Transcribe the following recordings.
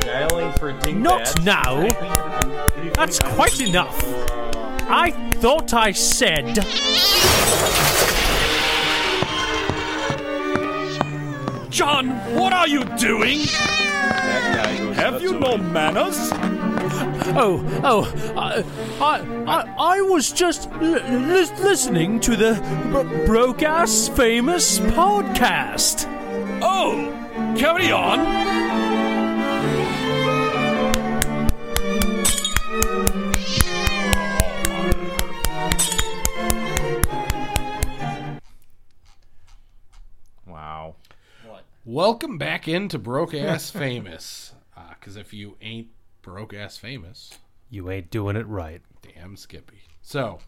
Dialing for ding Not now. That's quite enough. I thought I said. John, what are you doing? That guy goes Have you no manners? Oh, oh, I, I, I, I was just l- li- listening to the b- broke ass famous podcast. Oh, carry on. Wow. Welcome back into Broke Ass Famous. Because if you ain't broke ass famous, You ain't doing it right. damn Skippy. So,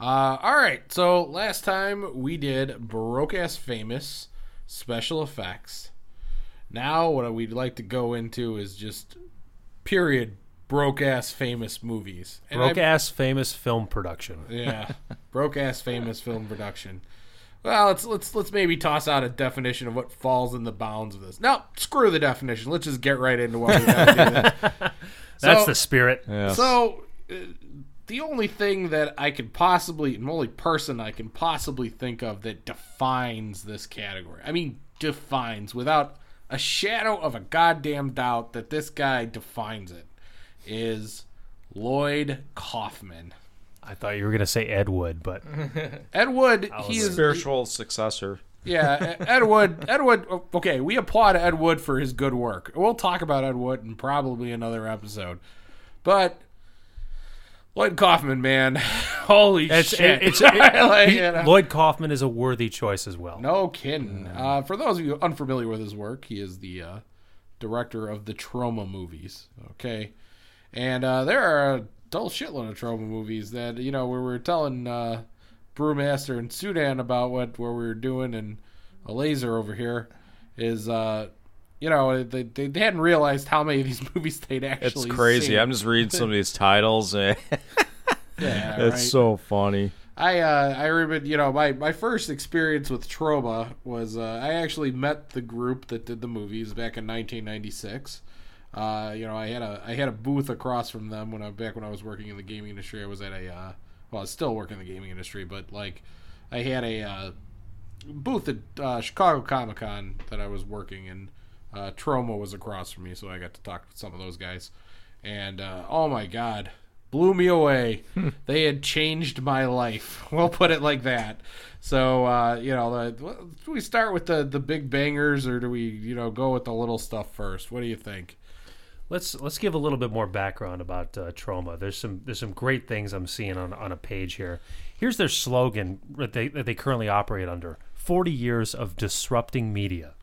uh, all right. So last time we did broke ass famous special effects. Now what we'd like to go into is just period broke ass famous movies. And Broke I- ass famous film production. Yeah, broke ass famous film production. Well, let's let's let's maybe toss out a definition of what falls in the bounds of this. No, screw the definition. Let's just get right into what we got to do. This. That's So- the spirit. Yes. So, uh, the only thing that I could possibly, the only person I can possibly think of that defines this category, I mean, defines without a shadow of a goddamn doubt that this guy defines it, is Lloyd Kaufman. I thought you were gonna say Ed Wood, but Ed Wood, he is spiritual successor. Yeah, Ed Wood. Ed Wood. Okay, we applaud Ed Wood for his good work. We'll talk about Ed Wood in probably another episode. But Lloyd Kaufman, man, holy it's shit! it's it, Like, he- you know. Lloyd Kaufman is a worthy choice as well. No kidding. Uh, for those of you unfamiliar with his work, he is the uh, director of the Troma movies. Okay, and uh, there are a dull shitload of Troma movies that you know we were telling uh, Brewmaster and Sudan about what what we were doing, and a laser over here is. Uh, you know, they, they hadn't realized how many of these movies they'd actually. It's crazy. seen. I'm just reading some of these titles. And yeah, it's right. so funny. I uh, I remember you know my, my first experience with Troma was uh, I actually met the group that did the movies back in 1996. Uh, you know I had a I had a booth across from them when I back when I was working in the gaming industry. I was at a uh, well I was still working in the gaming industry, but like I had a uh, booth at uh, Chicago Comic Con that I was working in. Uh, Troma was across from me, so I got to talk to some of those guys. And uh, oh my god, blew me away. they had changed my life. We'll put it like that. So uh, you know, the, do we start with the the big bangers, or do we you know go with the little stuff first? What do you think? Let's let's give a little bit more background about uh, Troma. There's some there's some great things I'm seeing on on a page here. Here's their slogan that they that they currently operate under: 40 years of disrupting media.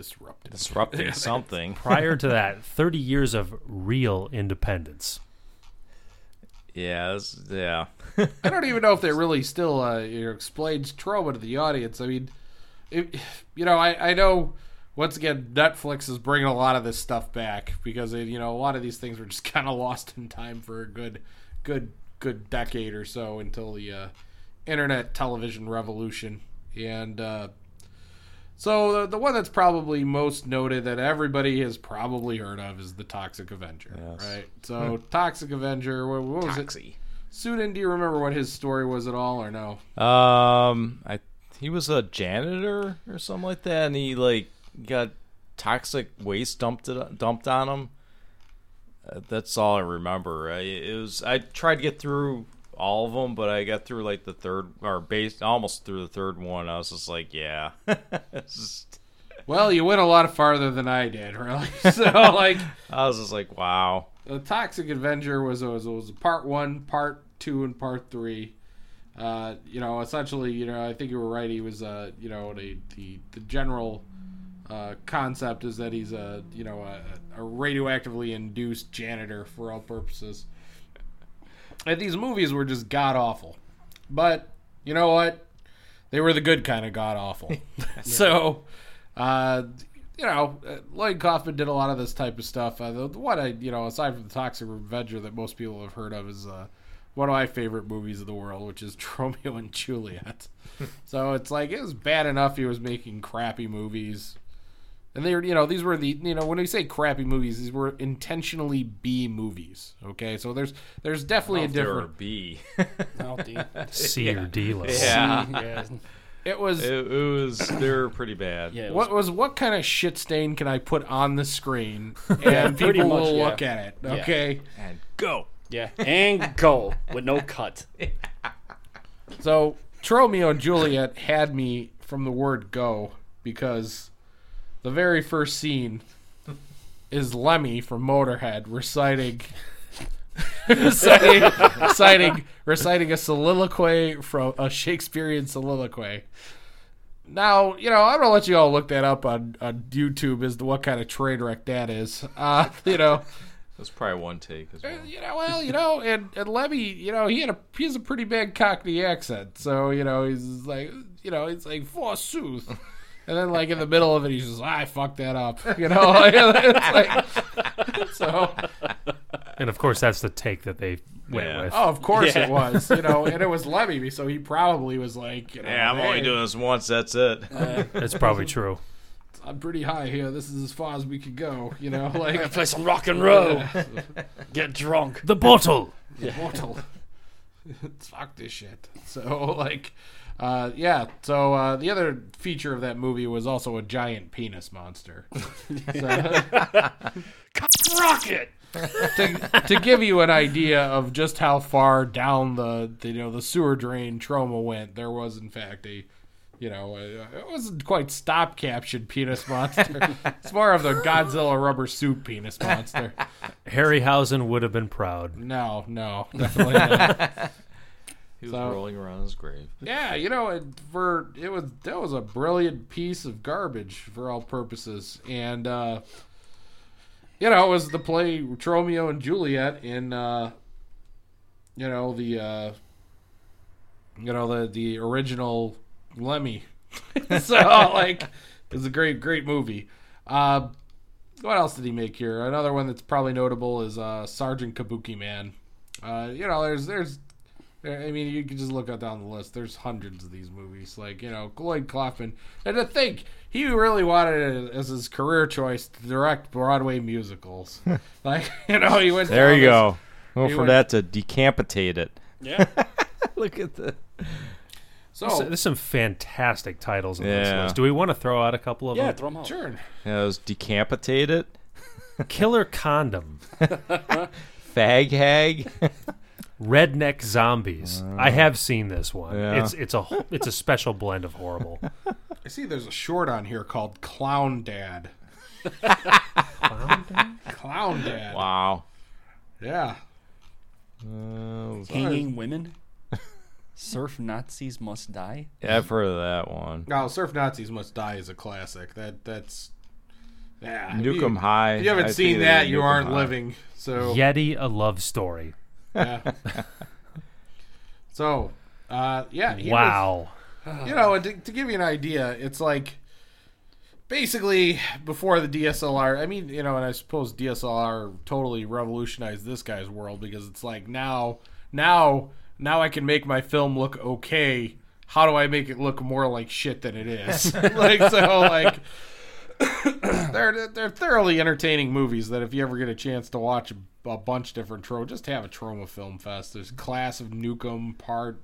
Disruptive. Disrupting something. Prior to that, 30 years of real independence. Yeah. it's- yeah. I don't even know if that really still uh, you know, explains Troma to the audience. I mean, it, you know, I, I know once again Netflix is bringing a lot of this stuff back because it, you know a lot of these things were just kind of lost in time for a good, good, good decade or so until the uh, internet television revolution and. Uh, so the, the one that's probably most noted that everybody has probably heard of is the Toxic Avenger, Yes. right? So Toxic Avenger, what, what was it? Sudan, do you remember what his story was at all, or no? Um, I he was a janitor or something like that, and he like got toxic waste dumped it, dumped on him. Uh, that's all I remember. I, it was I tried to get through all of them, but I got through like the third or base almost through the third one. I was just like, yeah, just, Well, you went a lot farther than I did, really. So, like, I was just like, wow. the Toxic Avenger was was was part one, part two, and part three. Uh, you know, essentially, you know, I think you were right. He was, uh, you know, the the, the general uh, concept is that he's a, you know, a, a radioactively induced janitor for all purposes. And these movies were just god awful, but you know what? They were the good kind of god awful. so, uh, you know, uh, Lloyd Kaufman did a lot of this type of stuff. Uh, the, the one I, you know, aside from the Toxic Avenger that most people have heard of, is uh, one of my favorite movies of the world, which is Romeo and Juliet. so it's like it was bad enough he was making crappy movies. And they were you know these were the you know when we say crappy movies, these were intentionally B movies. Okay, so there's there's definitely a If there were different. B. D. C or D list. Yeah. yeah. It was it, it was they were pretty bad. Yeah. it what was- was what kind of shit stain can I put on the screen and people much, will yeah. look at it? Okay, And go. yeah. And go with no cut. so Tromeo and Juliet had me from the word go because the very first scene is Lemmy from Motorhead reciting. reciting, reciting, reciting a soliloquy from a Shakespearean soliloquy. Now, you know, I'm gonna let you all look that up on, on YouTube as to what kind of train wreck that is. Uh, you know, That's probably one take as well. you know, well, you know, and, and Lemmy, you know, he had a he has a pretty bad Cockney accent, so you know, he's like, you know, it's like forsooth, and then like in the middle of it, he's just, I fucked that up, you know, it's like, so And of course, that's the take that they went Yeah. with. oh, of course Yeah. it was, you know, and it was Lemmy, so he probably was like, you know, Yeah, I'm only doing this once. That's it. Uh, that's probably true. I'm pretty high here. This is as far as we could go, you know, like play some rock and roll. Get drunk. The bottle. mortal. Fuck this shit. So like, uh, yeah. So uh, the other feature of that movie was also a giant penis monster. Rocket. to, to give you an idea of just how far down the, the you know the sewer drain Troma went, there was in fact a. You know, uh, it wasn't quite stop caption penis monster. it's more of the Godzilla rubber suit penis monster. Harryhausen would have been proud. No, no, definitely not. He was So- rolling around his grave. Yeah, you know, it, for it was that was a brilliant piece of garbage for all purposes, and uh, you know, it was the play Romeo and Juliet in, uh, you know, the, uh, you know, the the original Lemmy. so like, it's a great great movie. Uh, what else did he make here? Another one that's probably notable is uh, Sergeant Kabuki Man. Uh, you know, there's there's I mean, you can just look down the list. There's hundreds of these movies. Like, you know, Lloyd Kaufman. And to think, he really wanted it as his career choice to direct Broadway musicals. like, you know, he went There you this- go. Well, he for went- that to decapitate it. Yeah. Look at the. So, So there's some fantastic titles in this Yeah. list. Do we want to throw out a couple of them? Yeah, them? throw them out. sure. Yeah, it was decapitate it. Killer Condom, Fag hag. Redneck Zombies. I have seen this one. Yeah. It's it's a it's a special blend of horrible. I see there's a short on here called Clown Dad. Clown Dad. wow. Yeah. Uh, Hanging women. Surf Nazis must die. yeah, I've heard of that one. No, Surf Nazis Must Die is a classic. That That's. Yeah. if Nuke you- 'em high. If you haven't I seen that, you aren't High. living. So. Yeti, a love story. Yeah. so, uh, yeah. he was- Wow. you know, to, to give you an idea, it's like basically before the DSLR. I mean, you know, and I suppose DSLR totally revolutionized this guy's world because it's like now, now, now I can make my film look okay. How do I make it look more like shit than it is? like so, like. they're they're thoroughly entertaining movies that if you ever get a chance to watch a, a bunch different tro just have a Troma film fest. There's Class of Nukem Part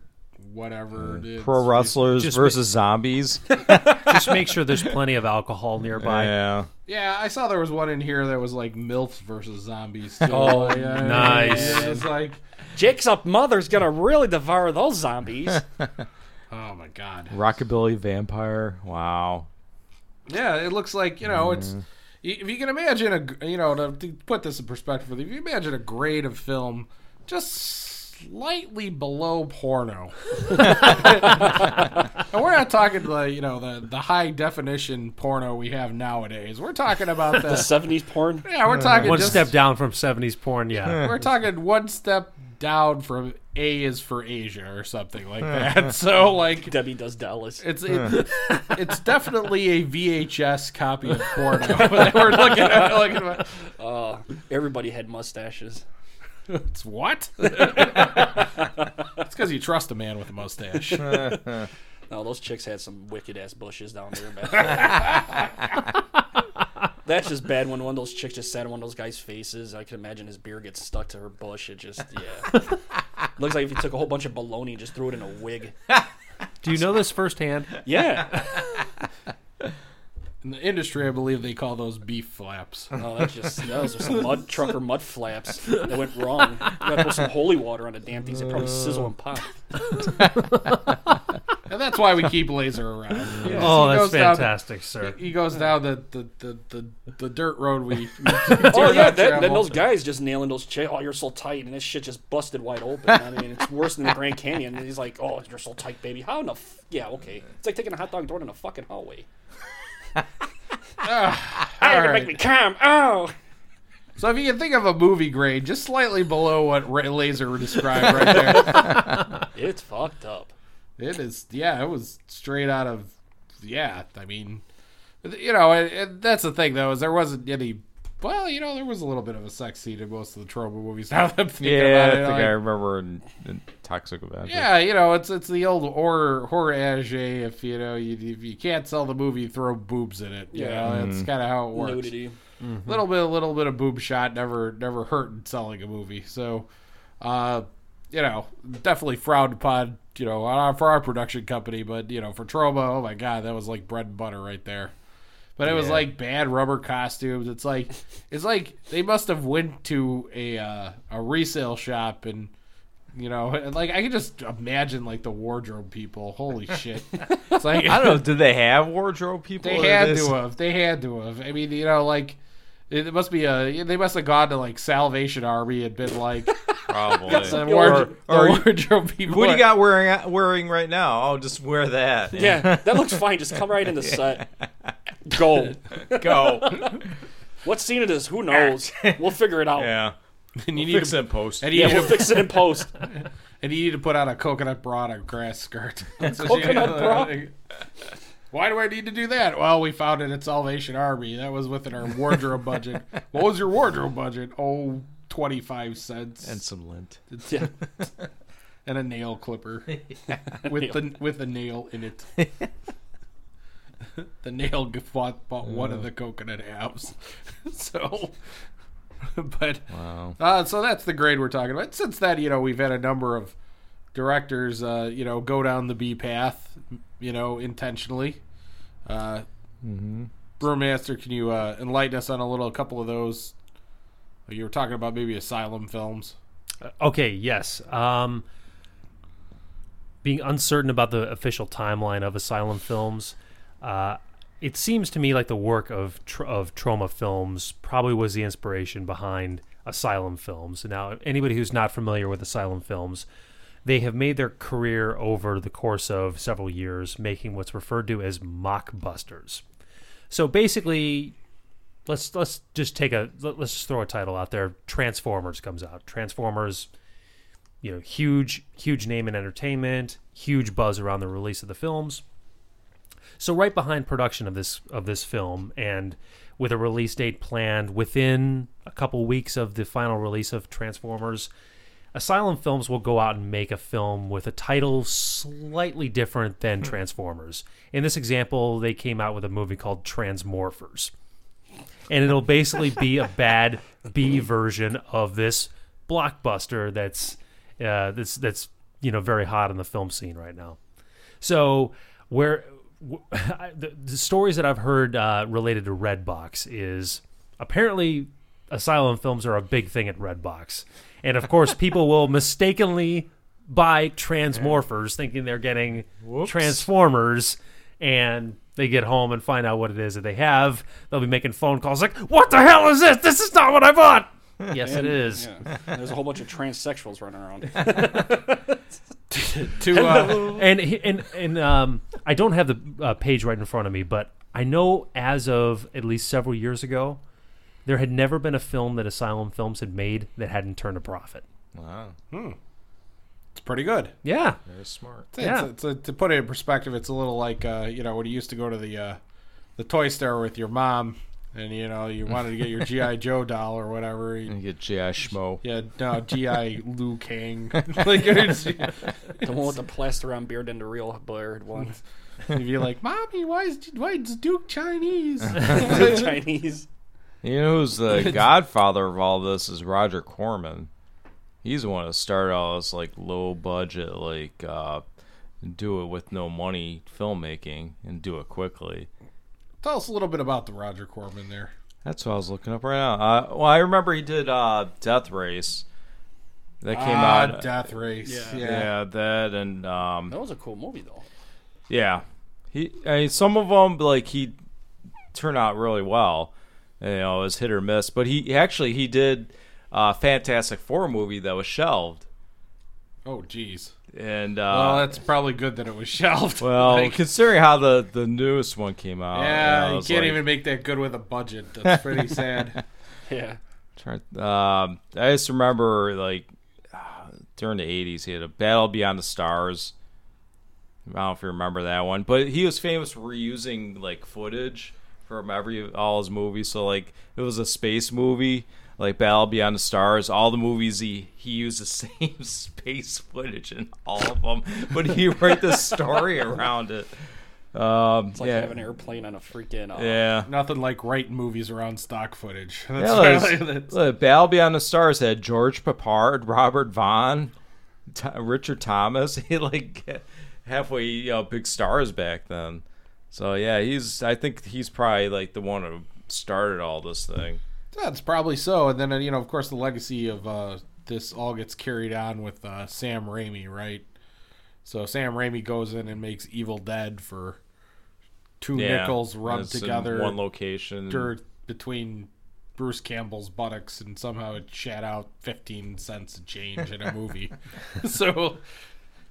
whatever. It's- Pro wrestlers Just versus zombies. Just make sure there's plenty of alcohol nearby. yeah. Yeah, I saw there was one in here that was like MILFs versus zombies. Too. Oh, Yeah, nice. It's like, Jake's up mother's gonna really devour those zombies. oh my god. Rockabilly vampire. Wow. Yeah, it looks like you know mm. it's. If you can imagine a, you know, to, to put this in perspective, if you imagine a grade of film just slightly below porno, and we're not talking the you know the the high definition porno we have nowadays. We're talking about the the '70s porn. yeah, we're talking One just, step down from 70s porn, yeah. We're talking one step down from A is for Asia or something like that. so like Debbie does Dallas. it's it, it's definitely a VHS copy of porno that we're looking at. Looking at. Uh, everybody had mustaches. It's what? it's because you trust a man with a mustache. No, those chicks had some wicked ass bushes down there. Man. That's just bad when one of those chicks just sat on one of those guys' faces. I can imagine his beard gets stuck to her bush. It just, yeah. Looks like if you took a whole bunch of bologna and just threw it in a wig. Do you know this firsthand? Yeah. In the industry, I believe they call those beef flaps. Oh, that's just, those are some mud trucker mud flaps that went wrong. You gotta put some holy water on the damn things. They probably sizzle and pop. And that's why we keep Laser around. Oh, that's goes down- fantastic, sir. He goes down the the, the, the, the dirt road we. we Oh yeah, not that, then those guys just nailing those chicks. Oh, you're so tight, and this shit just busted wide open. I mean, it's worse than the Grand Canyon. And he's like, "Oh, you're so tight, baby. How in the f-? yeah, okay." It's like taking a hot dog door in a fucking hallway. Ah, all you right. make me come. Oh, So if you can think of a movie grade, just slightly below what Ra- Laser described right there, it's fucked up. It is. Yeah, it was straight out of. Yeah, I mean, you know, and, and that's the thing though is there wasn't any. Well, you know, there was a little bit of a sex scene in most of the Troma movies. Now that I'm thinking Yeah, about I think like- I remember in, in Toxic Avenger. Yeah, you know, it's it's the old horror horror adage. If you know, you, if you can't sell the movie, throw boobs in it. You Yeah. know, that's kind of how it works. Nudity. little bit, a little bit of boob shot never, never hurt in selling a movie. So, uh, you know, definitely frowned upon. You know, for our production company, but you know, for Troma, oh my god, that was like bread and butter right there. But it was Yeah. like bad rubber costumes. It's like, it's like they must have went to a uh, a resale shop and. You know, and, like I can just imagine like the wardrobe people. Holy shit! It's like I don't know. Did they have wardrobe people? they had this- to have. They had to have. I mean, you know, like it must be a. They must have gone to like Salvation Army and been like Probably. some Or- ward- the or- wardrobe people. What do you got wearing uh, wearing right now? I'll just wear that. Yeah, that looks fine. Just come right in the set. Go. Go. What scene it is? Who knows? We'll figure it out. yeah. And you We'll need fix to, it in post. and you Yeah, need we'll to, fix it in post. and you need to put on a coconut bra and a grass skirt. Coconut bra? Why do I need to do that? Well, we found it at Salvation Army. That was within our wardrobe budget. What was your wardrobe budget? Oh, 25 cents. and some lint. Yeah. and a nail clipper with the with a nail in it. the nail bought, bought one of the coconut halves. so, but Wow. uh, so that's the grade we're talking about. Since then, you know, we've had a number of directors, uh, you know, go down the B path, you know, intentionally. Uh, Brewmaster, can you uh, enlighten us on a little, a couple of those? You were talking about maybe asylum films. Okay, yes. Um, being uncertain about the official timeline of Asylum films, uh, it seems to me like the work of tr- of Troma Films probably was the inspiration behind Asylum films. Now, anybody who's not familiar with Asylum films, they have made their career over the course of several years, making what's referred to as mockbusters. So basically, let's let's just take a let- let's just throw a title out there. Transformers comes out. Transformers, you know, huge huge name in entertainment, huge buzz around the release of the films. So right behind production of this of this film and with a release date planned within a couple weeks of the final release of Transformers, Asylum Films will go out and make a film with a title slightly different than Transformers. In this example, they came out with a movie called Transmorphers. And it'll basically be a bad B version of this blockbuster that's uh, that's that's you know very hot in the film scene right now. So where w- the, the stories that I've heard uh, related to Redbox is apparently asylum films are a big thing at Redbox, and of course people will mistakenly buy Transmorphers thinking they're getting Transformers, and they get home and find out what it is that they have. They'll be making phone calls like, "What the hell is this? This is not what I bought." yes, it is. Yeah. There's a whole bunch of transsexuals running around. To uh, and and and um, I don't have the uh, page right in front of me, but I know as of at least several years ago, there had never been a film that Asylum Films had made that hadn't turned a profit. Wow. it's pretty good. Yeah, Very smart. It's, Yeah. it's, it's, to put it in perspective, it's a little like uh, you know when you used to go to the uh, the toy store with your mom, and you know you wanted to get your GI Joe doll or whatever. You, And get G.I. Schmo. yeah, no GI Liu Kang. like it's- the one with the plaster on beard and the real bird one. you'd be like, "Mommy, why is why is Duke Chinese?" Chinese. You know who's the godfather of all this is Roger Corman. He's the one that started all this like low budget, like uh, do it with no money filmmaking and do it quickly. Tell us a little bit about the Roger Corman there. That's what I was looking up right now. Uh, well, I remember he did uh, Death Race. That came ah, out. Death Race. Yeah. Yeah. yeah, that and um, That was a cool movie though. Yeah, he. I mean, some of them like he turned out really well. You know, it was hit or miss. But he actually he did a Fantastic Four movie that was shelved, Oh, jeez. and well, uh, that's probably good that it was shelved. well, Like, considering how the the newest one came out, yeah, you, know, you can't like- even make that good with a budget. That's pretty sad. Yeah. Um, I just remember like uh, during the '80s, he had a Battle Beyond the Stars. I don't know if you remember that one, but he was famous for reusing like footage from every all his movies. So like it was a space movie, like Battle Beyond the Stars. All the movies he he used the same space footage in all of them, but he wrote the story around it. Um, It's like yeah, having an airplane on a freaking. Uh, yeah. Nothing like writing movies around stock footage. That's Yeah, really- look, that's- look, Battle Beyond the Stars had George Peppard, Robert Vaughn, T- Richard Thomas. He like halfway, you know, big stars back then. So yeah, he's. I think he's probably like the one who started all this thing. That's probably so. And then, uh, you know, of course, the legacy of uh, this all gets carried on with uh, Sam Raimi, right? So Sam Raimi goes in and makes Evil Dead for two Yeah, nickels rubbed together one location. dirt between Bruce Campbell's buttocks, and somehow it shat out 15 cents a change in a movie. so,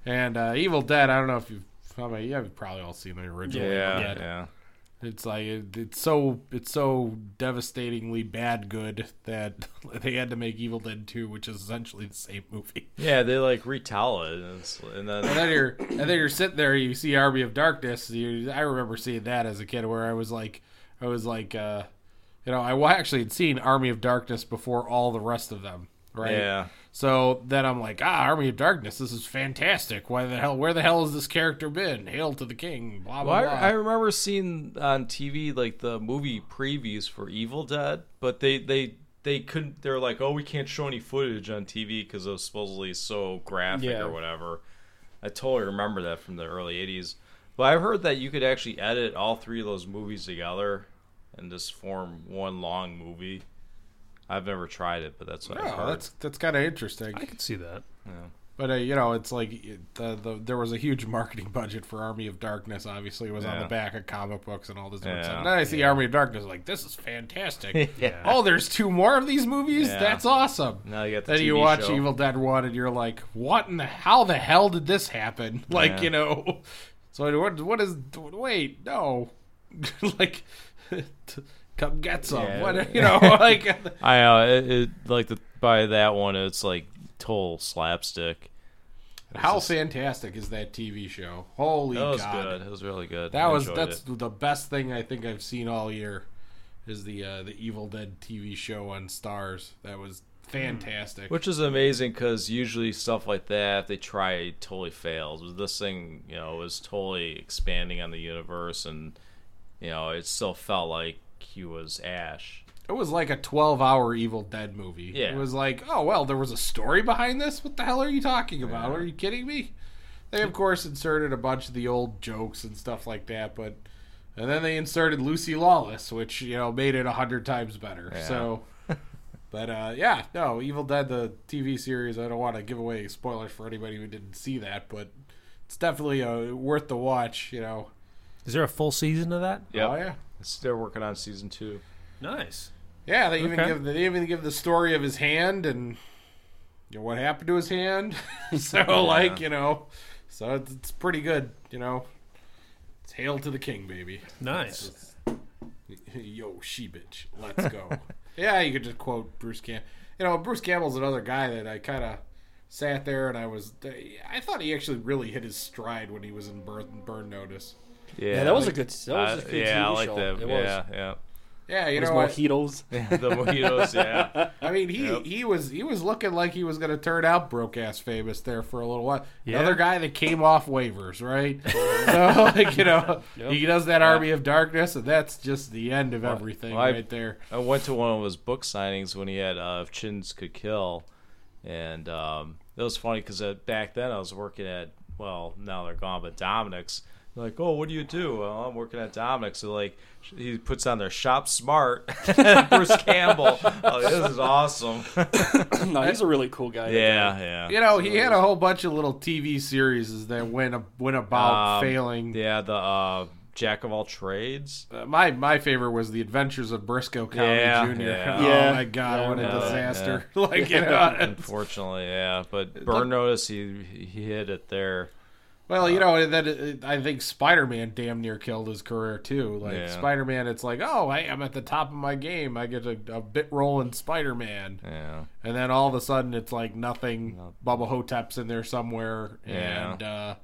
and uh, Evil Dead, I don't know if you've. I mean, yeah, you've probably all seen the original. Yeah, yeah. It's like it, it's so it's so devastatingly bad good that they had to make Evil Dead 2, which is essentially the same movie. Yeah, they like retell it, and, it's, and then And then you're and then you're sitting there, you see Army of Darkness. You, I remember seeing that as a kid, where I was like, I was like, uh, you know, I actually had seen Army of Darkness before all the rest of them, right? yeah, So then I'm like, ah, Army of Darkness, this is fantastic. Why the hell? Where the hell has this character been? Hail to the king! Blah blah Well, blah. I, I remember seeing on TV like the movie previews for Evil Dead, but they they they couldn't. They're like, oh, we can't show any footage on TV because it was supposedly so graphic Yeah. or whatever. I totally remember that from the early '80s. But I've heard that you could actually edit all three of those movies together and just form one long movie. I've never tried it, but that's what I've Oh, heard. that's that's kind of interesting. I could see that. But uh, you know, it's like the, the there was a huge marketing budget for Army of Darkness. Obviously, it was on Yeah. the back of comic books and all this different Yeah. stuff. And then I see Army of Darkness, like this is fantastic. yeah. Oh, there's two more of these movies. Yeah. That's awesome. Now you got the Then you TV watch show. Evil Dead One, and you're like, what in the how the hell did this happen? Like Yeah. you know, so what what is wait no, like come get some. Yeah. What you know like. I know it, it like the by that one, it's like total slapstick. It's How just- fantastic is that TV show? Holy That was God. good. It was really good. That I was that's it. the best thing I think I've seen all year is the uh, the Evil Dead TV show on Starz. That was fantastic. which is amazing because usually stuff like that if they try it totally fails. This thing, you know, was totally expanding on the universe, and you know, it still felt like he was Ash. it was like a 12-hour Evil Dead movie. Yeah. It was like, "Oh, well, there was a story behind this? What the hell are you talking about? Are you kidding me?" They of course inserted a bunch of the old jokes and stuff like that, but and then they inserted Lucy Lawless, which, you know, made it a hundred times better. Yeah. So But uh, yeah, no, Evil Dead the TV series. I don't want to give away spoilers for anybody who didn't see that, but it's definitely uh, worth the watch. You know. Is there a full season of that? Yep. Oh yeah. They're working on season two. Nice. Yeah, they even Okay. give they even give the story of his hand and you know what happened to his hand. so like you know, so it's, it's pretty good. You know, it's hail to the king, baby. Nice. Yo, she bitch, let's go. yeah, you could just quote Bruce Campbell. You know, Bruce Campbell's another guy that I kind of sat there and I was. I thought he actually really hit his stride when he was in Burn, Burn Notice. Yeah, Yeah, that was a good. That was Uh, a good yeah, TV I like show. that. It was. yeah, yeah. Yeah, you know what? mojitos. the mojitos, yeah. I mean, he Yep. he was he was looking like he was going to turn out broke ass famous there for a little while. Yeah. Another guy that came off waivers, right? so like you know, Yep. he does that Army of Darkness, and that's just the end of everything well, I- right there. I went to one of his book signings when he had uh, If Chins Could Kill, and um, it was funny because uh, back then I was working at well now they're gone, but Dominick's. They're like, oh, what do you do? Well, I'm working at Dominick's. So like, he puts on their shop smart. Bruce Campbell. Oh, this is awesome. no, he's a really cool guy. yeah, yeah. You know, he had a whole bunch of little TV series that went went about Um, failing. Yeah, the uh, Jack of all trades. Uh, my my favorite was the Adventures of Brisco County Yeah, Jr. yeah. Oh Yeah. my god, Yeah, what a yeah, disaster! like you know, Unfortunately, yeah. But Burn Notice, he he hit it there. Well, you know, and then it, I think Spider Man damn near killed his career too. Like Yeah. Spider Man, it's like, oh, I'm at the top of my game. I get a, a bit role in Spider Man, Yeah. and then all of a sudden it's like nothing. Bubba Ho-Tep's in there somewhere, Yeah. and uh,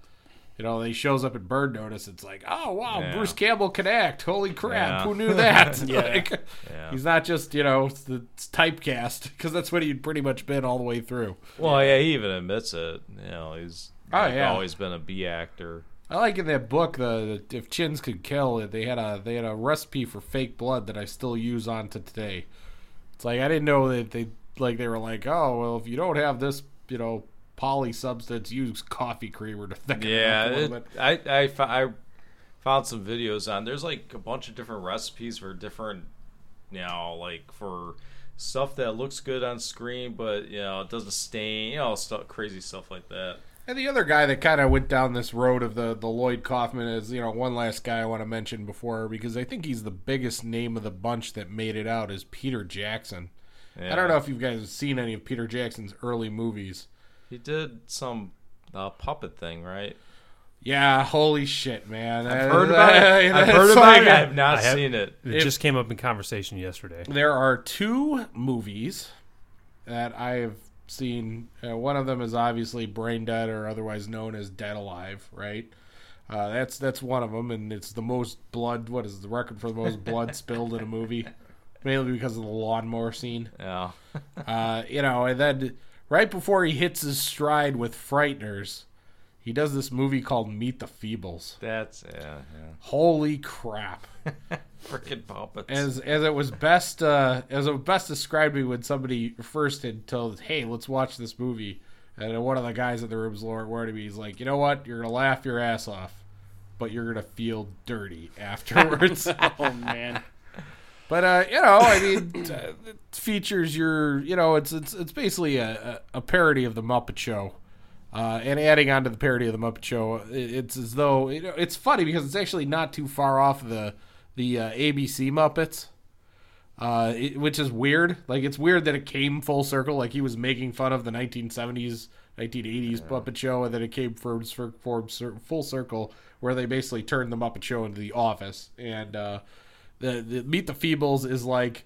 you know, he shows up at Burn Notice. It's like, oh wow, Yeah. Bruce Campbell can act. Holy crap, who knew that? Yeah. Like, Yeah. He's not just you know it's the it's typecast because that's what he'd pretty much been all the way through. Well, yeah, he even admits it. You know, he's Oh, like, yeah. always been a B actor. I like in that book the, the if chins could kill they had a they had a recipe for fake blood that I still use on to today. It's like I didn't know that they like they were like oh well if you don't have this you know poly substance use coffee creamer to thicken Yeah, it up a it, little bit. I, I, I found some videos on. There's like a bunch of different recipes for different, you know, like for stuff that looks good on screen, but you know, it doesn't stain. You know, stuff crazy stuff like that. And the other guy that kind of went down this road of the the Lloyd Kaufman is you know one last guy I want to mention before because I think he's the biggest name of the bunch that made it out is Peter Jackson. I don't know if you guys have seen any of Peter Jackson's early movies. He did some uh, puppet thing, right? Yeah, holy shit, man! I've heard about it. I've heard about it. I have not I have- seen it. It If- just came up in conversation yesterday. There are two movies that I have seen. Uh, one of them is obviously Brain Dead, or otherwise known as Dead Alive, right? Uh, that's that's one of them, and it's the most blood. What is the record for the most blood spilled in a movie? Mainly because of the lawnmower scene. Yeah. Uh, you know, and then right before he hits his stride with Frighteners, he does this movie called Meet the Feebles. That's yeah, Holy crap! yeah. Freaking puppets. as as it was best uh, as it was best described me when somebody first had told, "Hey, let's watch this movie," and one of the guys in the room's was Lord warning me. He's like, "You know what? You're gonna laugh your ass off, but you're gonna feel dirty afterwards." Oh man. but uh, you know, I mean, uh, it features your, you know, it's it's it's basically a, a, a parody of the Muppet Show. Uh, and adding on to the parody of the Muppet Show, it, it's as though you know, it's funny because it's actually not too far off the the uh, ABC Muppets, uh, it, which is weird. Like it's weird that it came full circle. Like he was making fun of the 1970s, 1980s Muppet Show, and then it came for, for, for full circle where they basically turned the Muppet Show into The Office. And uh, the, the Meet the Feebles is like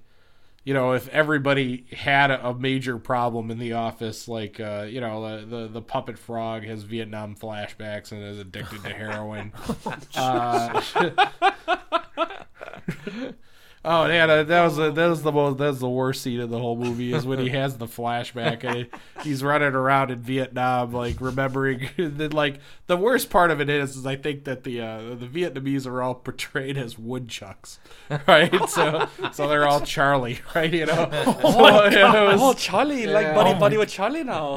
you know, if everybody had a, major problem in the office, like uh, you know, the, the the puppet frog has Vietnam flashbacks and is addicted to heroin. uh, oh yeah, that, that was a, that was the most that's the worst scene of the whole movie is when he has the flashback and he's running around in Vietnam, like remembering. That, like the worst part of it is, is I think that the uh, the Vietnamese are all portrayed as woodchucks, right? So so they're all Charlie, right? You know. Oh, it was- Oh, Charlie, like buddy, Oh, buddy with Charlie now. Oh,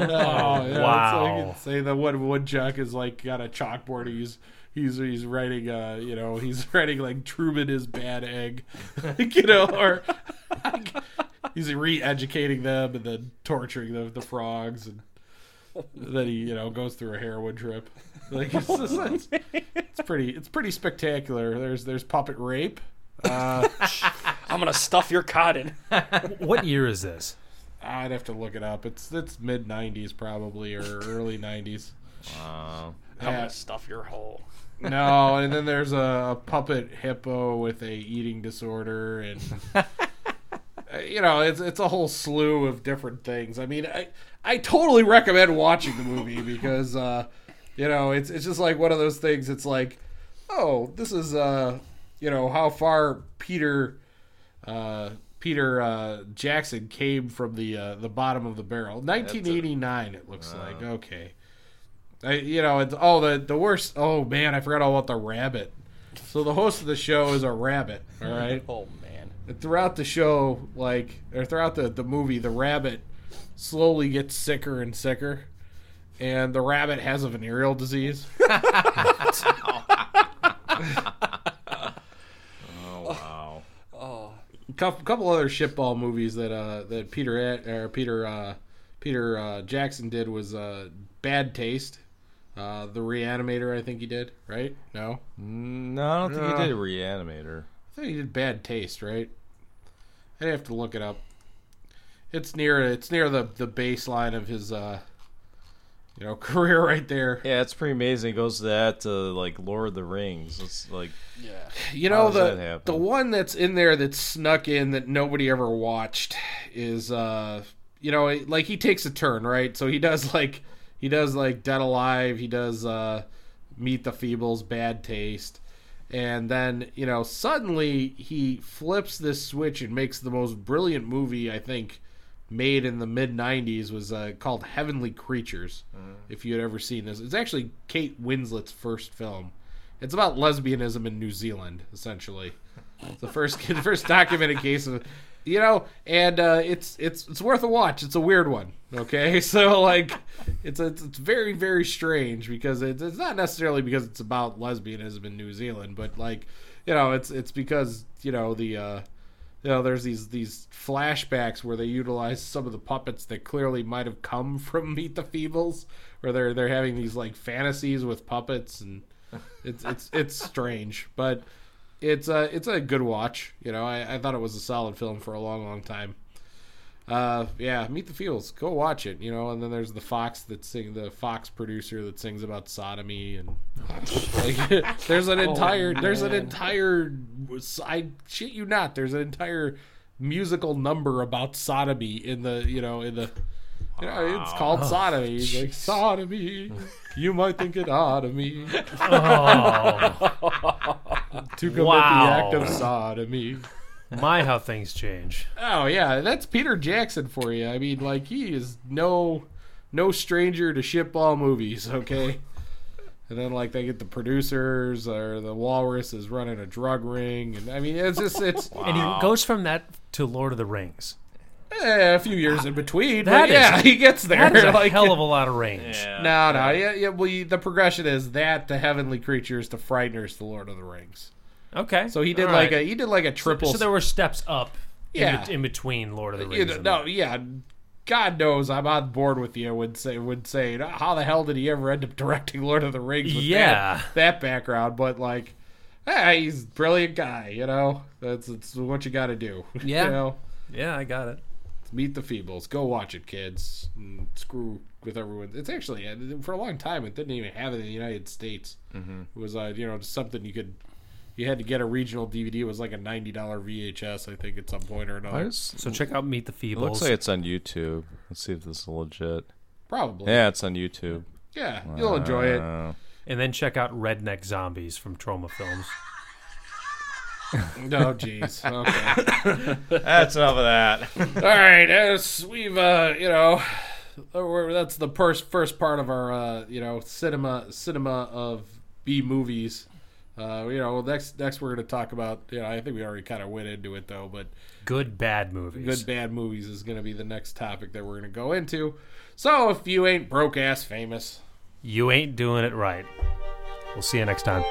yeah, Wow. So you can say the one woodchuck is like got a chalkboard. He's he's he's writing uh you know he's writing like Truman is bad egg, you know, or he's re-educating them and then torturing the the frogs and then he you know goes through a heroin trip. Like it's, it's, it's pretty it's pretty spectacular. There's there's puppet rape. Uh, I'm gonna stuff your cotton. What year is this? I'd have to look it up. It's it's mid '90s probably or early '90s. Wow. I'm Yeah. gonna stuff your hole. No, and then there's a, puppet hippo with a eating disorder, and uh, you know, it's it's a whole slew of different things. I mean, I I totally recommend watching the movie because uh, you know, it's it's just like one of those things. It's like, oh, this is uh, you know, how far Peter. uh, Peter uh, Jackson came from the uh, the bottom of the barrel. 1989, it looks like. Okay, I, you know, it's oh the the worst. Oh man, I forgot all about the rabbit. So the host of the show is a rabbit. All right. Oh man. And throughout the show, like or throughout the the movie, the rabbit slowly gets sicker and sicker, and the rabbit has a venereal disease. Oh wow. Oh. couple, couple other shitball movies that uh that Peter or Peter uh Peter uh, Jackson did was uh Bad Taste. Uh, the Reanimator, I think he did, right? No, No, I don't think No. he did a reanimator. I think he did Bad Taste, right? I'd have to look it up. It's near it's near the the baseline of his uh you know career right there. Yeah, it's pretty amazing. It goes to that to like Lord of the Rings. It's like Yeah. You How know does the happen? the one that's in there that's snuck in that nobody ever watched is uh you know like he takes a turn right so he does like he does like Dead Alive. He does uh Meet the Feebles Bad Taste. And then you know suddenly he flips this switch and makes the most brilliant movie I think made in the mid 90s was uh, called Heavenly Creatures if you had ever seen this. It's actually Kate Winslet's first film. It's about lesbianism in New Zealand, essentially. It's the first the first documented case of, you know, and uh, it's it's it's worth a watch. It's a weird one, okay? So like, it's it's, it's very very strange because it's it's not necessarily because it's about lesbianism in New Zealand, but like, you know, it's it's because you know the. Uh, you know, there's these these flashbacks where they utilize some of the puppets that clearly might have come from Meet the Feebles, where they're they're having these like fantasies with puppets, and it's it's it's strange, but it's a it's a good watch. You know, I, I thought it was a solid film for a long long time. Uh, yeah, Meet the Feebles, go watch it. You know, and then there's the Fox that sing the Fox producer that sings about sodomy and like, there's an entire there's an entire I shit you not there's an entire musical number about sodomy in the you know in the you know, it's called sodomy. Like sodomy. You might think it odd of me Oh, to commit Wow. the act of sodomy. my how things change. Oh yeah, that's Peter Jackson for you. I mean, like he is no no stranger to shitball movies. Okay. And then like they get the producers or the walrus is running a drug ring, and I mean it's just it's And he goes from that to Lord of the Rings. Eh, a few years in between. That but yeah, is- he gets there. That is a like, hell of a lot of range. No, no, yeah, yeah. Well, you, the progression is that to Heavenly Creatures to Frighteners to Lord of the Rings. Okay. So he did All like right. a he did like a triple. So there were steps up. Yeah. In, in between Lord of the you Rings. know, and no, yeah. God knows I'm on board with you. Would say would say how the hell did he ever end up directing Lord of the Rings? With Yeah. that, that background, but like, eh, he's a brilliant guy. You know, that's it's what you got to do. Yeah. you know, Yeah, I got it. Meet the Feebles. Go watch it, kids. And screw with everyone. It's actually uh, for a long time it didn't even have it in the United States. Mm-hmm. It was uh, you know just something you could. You had to get a regional DVD. It was like a ninety dollar VHS, I think, at some point or I another. just- So check out Meet the it Feebles. looks like it's on YouTube. Let's see if this is legit. Probably. Yeah, it's on YouTube. Yeah, you'll enjoy it. Uh, and then check out Redneck Zombies from Troma Films. Oh, jeez. Okay. that's enough of that. All right, as we've uh, you know, we're, that's the first first part of our uh, you know cinema cinema of B movies. Uh, you know, next next we're going to talk about. You know, I think we already kind of went into it though, but Good bad movies. good bad movies is going to be the next topic that we're going to go into. So if you ain't broke ass famous. You ain't doing it right. We'll see you next time.